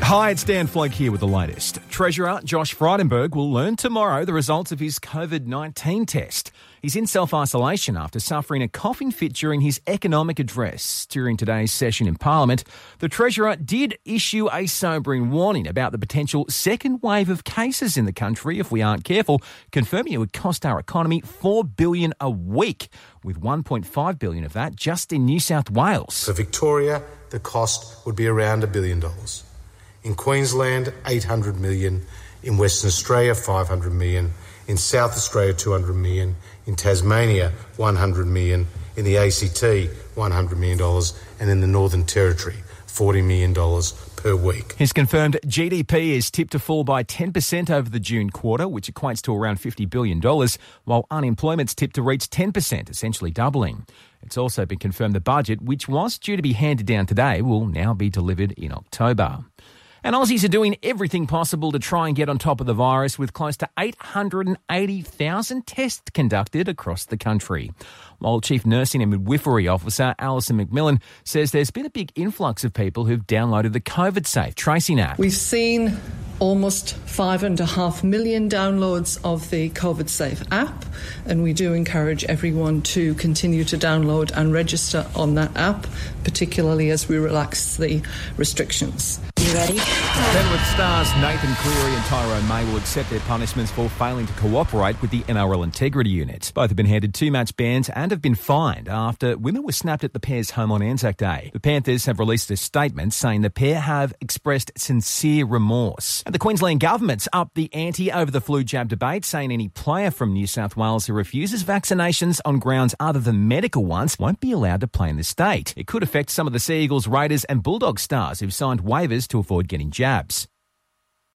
Hi, it's Dan Floke here with the latest. Treasurer Josh Frydenberg will learn tomorrow the results of his COVID 19 test. He's in self isolation after suffering a coughing fit during his economic address. During today's session in Parliament, the Treasurer did issue a sobering warning about the potential second wave of cases in the country if we aren't careful, confirming it would cost our economy 4 billion a week, with 1.5 billion of that just in New South Wales. For Victoria, the cost would be around a billion dollars. In Queensland, 800 million. In Western Australia, 500 million. In South Australia, 200 million. In Tasmania, 100 million. In the ACT, 100 million dollars. And in the Northern Territory, $40 million per week. His confirmed GDP is tipped to fall by 10% over the June quarter, which equates to around $50 billion, while unemployment's tipped to reach 10%, essentially doubling. It's also been confirmed the budget, which was due to be handed down today, will now be delivered in October. And Aussies are doing everything possible to try and get on top of the virus with close to 880,000 tests conducted across the country. While Chief Nursing and Midwifery Officer Alison McMillan says there's been a big influx of people who've downloaded the COVID Safe tracing app. We've seen almost five and a half million downloads of the COVID Safe app, and we do encourage everyone to continue to download and register on that app, particularly as we relax the restrictions. You ready? Penrith stars Nathan Cleary and Tyrone May will accept their punishments for failing to cooperate with the NRL Integrity Unit. Both have been handed two match bans and have been fined after women were snapped at the pair's home on Anzac Day. The Panthers have released a statement saying the pair have expressed sincere remorse. And the Queensland government's upped the ante over the flu jab debate, saying any player from New South Wales who refuses vaccinations on grounds other than medical ones won't be allowed to play in the state. It could affect some of the Sea Eagles, Raiders, and Bulldog stars who've signed waivers to avoid getting jabs.